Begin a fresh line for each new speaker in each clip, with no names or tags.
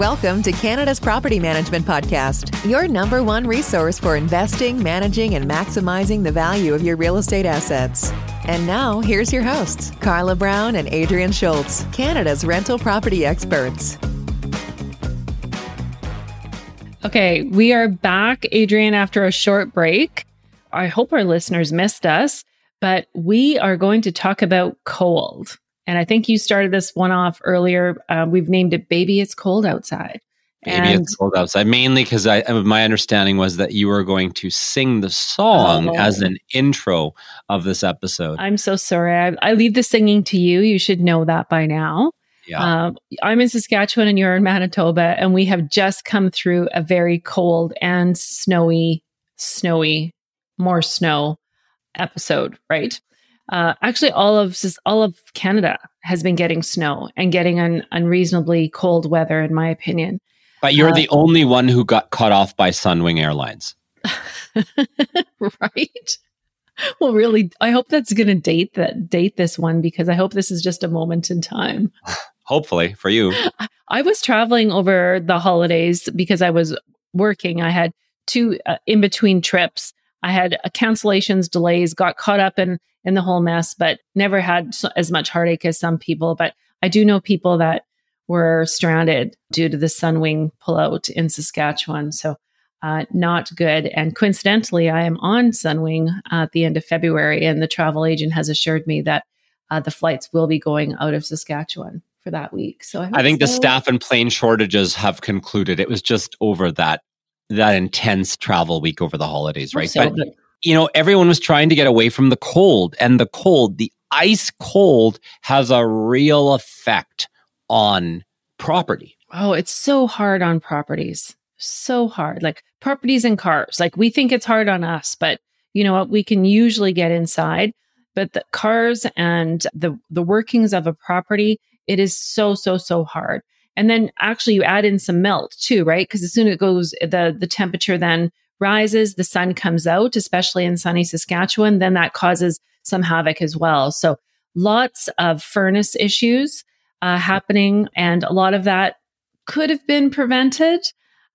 Welcome to Canada's Property Management Podcast, your number one resource for investing, managing, and maximizing the value of your real estate assets. And now, here's your hosts, Carla Brown and Adrian Schultz, Canada's rental property experts.
Okay, we are back, Adrian, after a short break. I hope our listeners missed us, but we are going to talk about cold. And I think you started this one off earlier. Uh, we've named it Baby It's Cold Outside.
Maybe
And-
it's cold outside. Mainly because I, uh, my understanding was that you were going to sing the song
Oh.
as an intro of this episode.
I'm so sorry. I, I leave the singing to you. You should know that by now.
yeah,
Um, I'm in Saskatchewan and you're in Manitoba, and we have just come through a very cold and snowy, snowy, more snow episode, right? Uh, actually, all of all of Canada has been getting snow and getting un- unreasonably cold weather, in my opinion.
but you're
uh,
the only one who got cut off by Sunwing Airlines.
right? Well, really, I hope that's going to date that date this one because I hope this is just a moment in time.
Hopefully for you.
I was traveling over the holidays because I was working. I had two uh, in between trips. I had uh, cancellations, delays, got caught up in in the whole mess, but never had so, as much heartache as some people. But I do know people that were stranded due to the Sunwing pullout in Saskatchewan. So uh, not good. And coincidentally, I am on Sunwing at the end of February, and the travel agent has assured me that uh, the flights will be going out of Saskatchewan for that week. So I,
I think the staff and plane shortages have concluded. It was just over that that intense travel week over the holidays, right?
so,
but- you know, everyone was trying to get away from the cold, and the cold, the ice cold, has a real effect on property.
Oh, it's so hard on properties. So hard. Like properties and cars. Like we think it's hard on us, but you know what? We can usually get inside. But the cars and the the workings of a property, it is so, so, so hard. And then actually you add in some melt too, right? Because as soon as it goes, the the temperature then rises, the sun comes out, especially in sunny Saskatchewan, then that causes some havoc as well. So lots of furnace issues uh, happening, and a lot of that could have been prevented.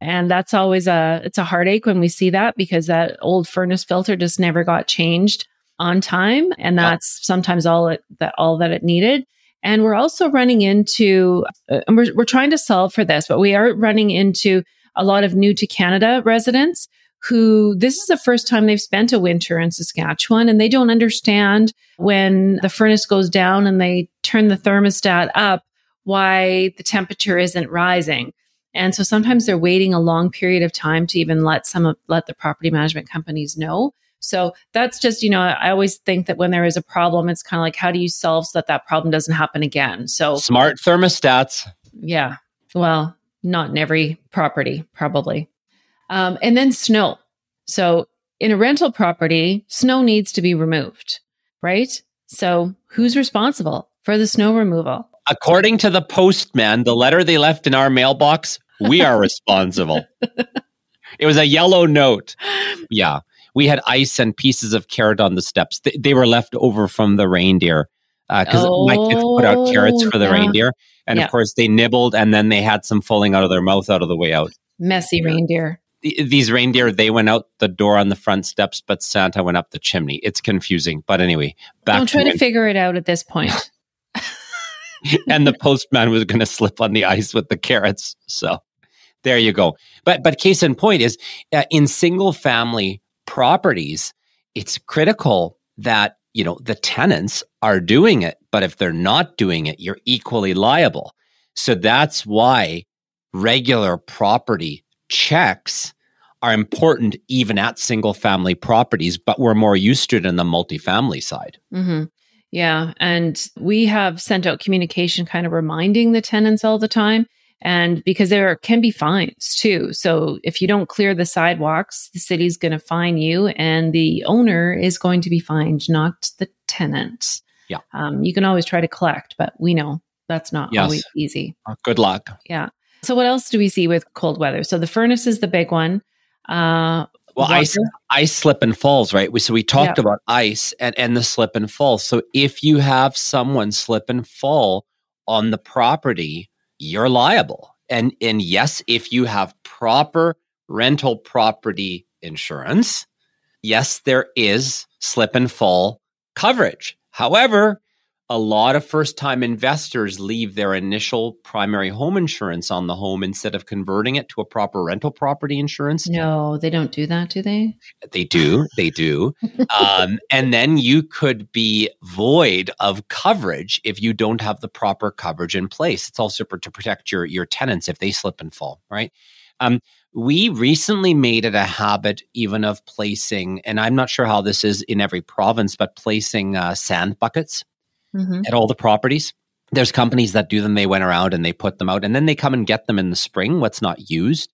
And that's always a it's a heartache when we see that because that old furnace filter just never got changed on time, and
Yeah.
that's sometimes all it that all that it needed. And we're also running into, uh, and we're, we're trying to solve for this, but we are running into a lot of new to Canada residents who this is the first time they've spent a winter in Saskatchewan and they don't understand when the furnace goes down and they turn the thermostat up why the temperature isn't rising. And so sometimes they're waiting a long period of time to even let some of, let the property management companies know. So that's just, you know, I always think that when there is a problem, it's kind of like, how do you solve so that that problem doesn't happen again? So
Smart thermostats.
yeah. Well, not in every property, probably. Um, and then snow. So in a rental property, snow needs to be removed, right? So who's responsible for the snow removal?
According to the postman, the letter they left in our mailbox, we are responsible. it was a yellow note. Yeah. We had ice and pieces of carrot on the steps. They, they were left over from the reindeer because my kids put out carrots
Oh,
for the
yeah.
reindeer. And
Yeah.
of course, they nibbled and then they had some falling out of their mouth out of the way out.
Messy reindeer.
Th- These reindeer, they went out the door on the front steps, but Santa went up the chimney. It's confusing. But anyway, back
Don't try
to
to figure it out at this point.
and the postman was going to slip on the ice with the carrots. So there you go. But but case in point is uh, in single family properties, it's critical that you know the tenants are doing it. But if they're not doing it, you're equally liable. So that's why regular property checks are important even at single family properties, but we're more used to it in the multifamily side.
hmm Yeah. And we have sent out communication kind of reminding the tenants all the time. And because there can be fines too. So if you don't clear the sidewalks, the city's going to fine you and the owner is going to be fined, not the tenant.
Yeah.
Um, you can always try to collect, but we know that's not
Yes.
always easy.
Good luck.
Yeah. So what else do we see with cold weather? So the furnace is the big one. Uh,
Well, ice,
water-
ice slip and falls, right? We- So we talked
Yeah.
about ice and, and the slip and fall. So if you have someone slip and fall on the property, you're liable. And and yes, if you have proper rental property insurance, yes, there is slip and fall coverage. However, a lot of first time investors leave their initial primary home insurance on the home instead of converting it to a proper rental property insurance.
No, they don't do that, do they?
They do. They do. um, and then you could be void of coverage if you don't have the proper coverage in place. It's also to protect your, your tenants if they slip and fall, right? Um, we recently made it a habit even of placing, and I'm not sure how this is in every province, but placing uh, sand buckets mm-hmm. at all the properties. There's companies that do them. They went around and they put them out and then they come and get them in the spring, what's not used.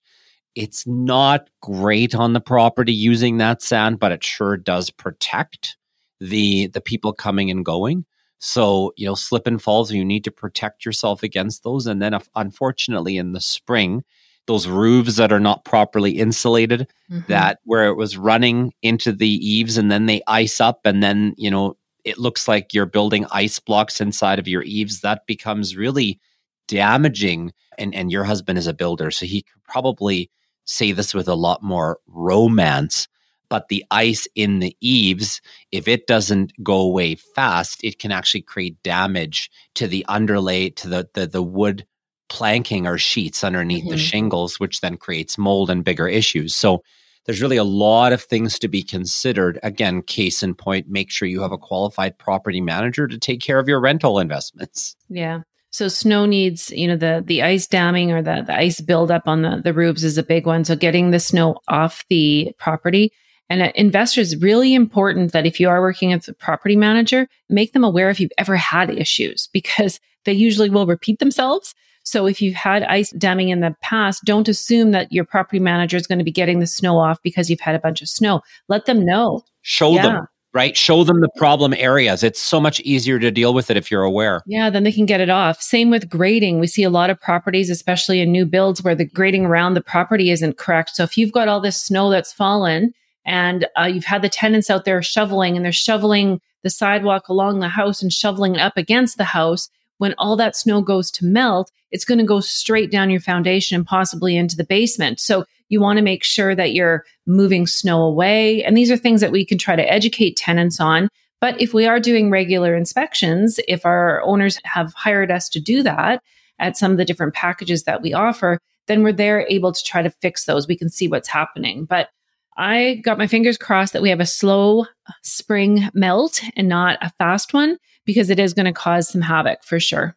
It's not great on the property using that sand, but it sure does protect the the people coming and going. So, you know, slip and falls, you need to protect yourself against those. And then, if, unfortunately, in the spring, those roofs that are not properly insulated, mm-hmm. that where it was running into the eaves and then they ice up and then, you know, it looks like you're building ice blocks inside of your eaves, that becomes really damaging. And, and your husband is a builder, so he could probably say this with a lot more romance. But the ice in the eaves, if it doesn't go away fast, it can actually create damage to the underlay, to the, the, the wood planking or sheets underneath mm-hmm. the shingles, which then creates mold and bigger issues. So there's really a lot of things to be considered. Again, case in point, make sure you have a qualified property manager to take care of your rental investments.
Yeah. So snow needs, you know, the the ice damming or the, the ice buildup on the, the roofs is a big one. So getting the snow off the property. And investors, really important that if you are working as a property manager, make them aware if you've ever had issues because they usually will repeat themselves. So if you've had ice damming in the past, don't assume that your property manager is going to be getting the snow off because you've had a bunch of snow. Let them know.
Show yeah. them right? Show them the problem areas. It's so much easier to deal with it if you're aware.
Yeah, then they can get it off. Same with grading. We see a lot of properties, especially in new builds, where the grading around the property isn't correct. So if you've got all this snow that's fallen and uh, you've had the tenants out there shoveling and they're shoveling the sidewalk along the house and shoveling it up against the house, when all that snow goes to melt, it's going to go straight down your foundation and possibly into the basement. So you want to make sure that you're moving snow away. And these are things that we can try to educate tenants on. But if we are doing regular inspections, if our owners have hired us to do that at some of the different packages that we offer, then we're there able to try to fix those. We can see what's happening. But I got my fingers crossed that we have a slow spring melt and not a fast one because it is going to cause some havoc for sure.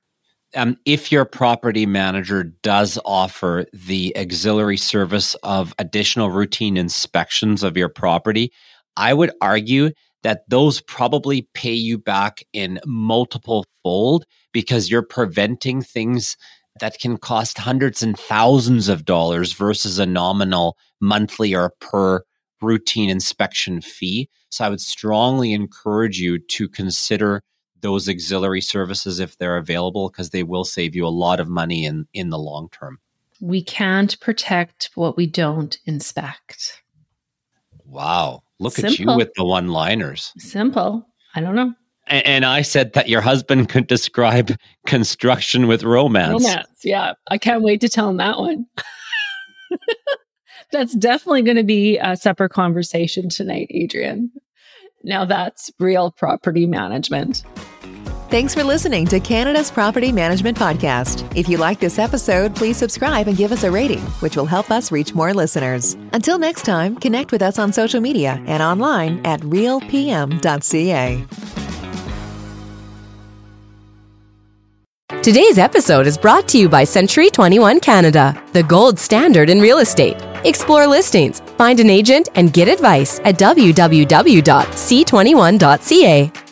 Um, if your property manager does offer the auxiliary service of additional routine inspections of your property, I would argue that those probably pay you back in multiple fold because you're preventing things that can cost hundreds and thousands of dollars versus a nominal monthly or per routine inspection fee. So I would strongly encourage you to consider those auxiliary services if they're available because they will save you a lot of money in in the long term.
We can't protect what we don't inspect.
Wow. Look Simple. at you with the one-liners.
Simple. I don't know.
And, and I said that your husband could describe construction with romance. Romance,
yeah. I can't wait to tell him that one. that's definitely going to be a separate conversation tonight, Adrian. Now that's real property management.
Thanks for listening to Canada's Property Management Podcast. If you like this episode, please subscribe and give us a rating, which will help us reach more listeners. Until next time, connect with us on social media and online at realpm.ca.
Today's episode is brought to you by Century 21 Canada, the gold standard in real estate. Explore listings, find an agent, and get advice at www.c21.ca.